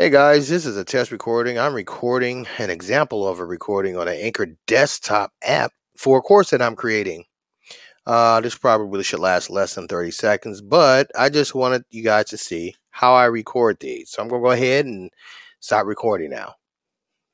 Hey guys, this is a test recording. I'm recording an example of a recording on an Anchor desktop app for a course that I'm creating. Uh, this probably should last less than 30 seconds, but I just wanted you guys to see how I record these. So I'm going to go ahead and stop recording now.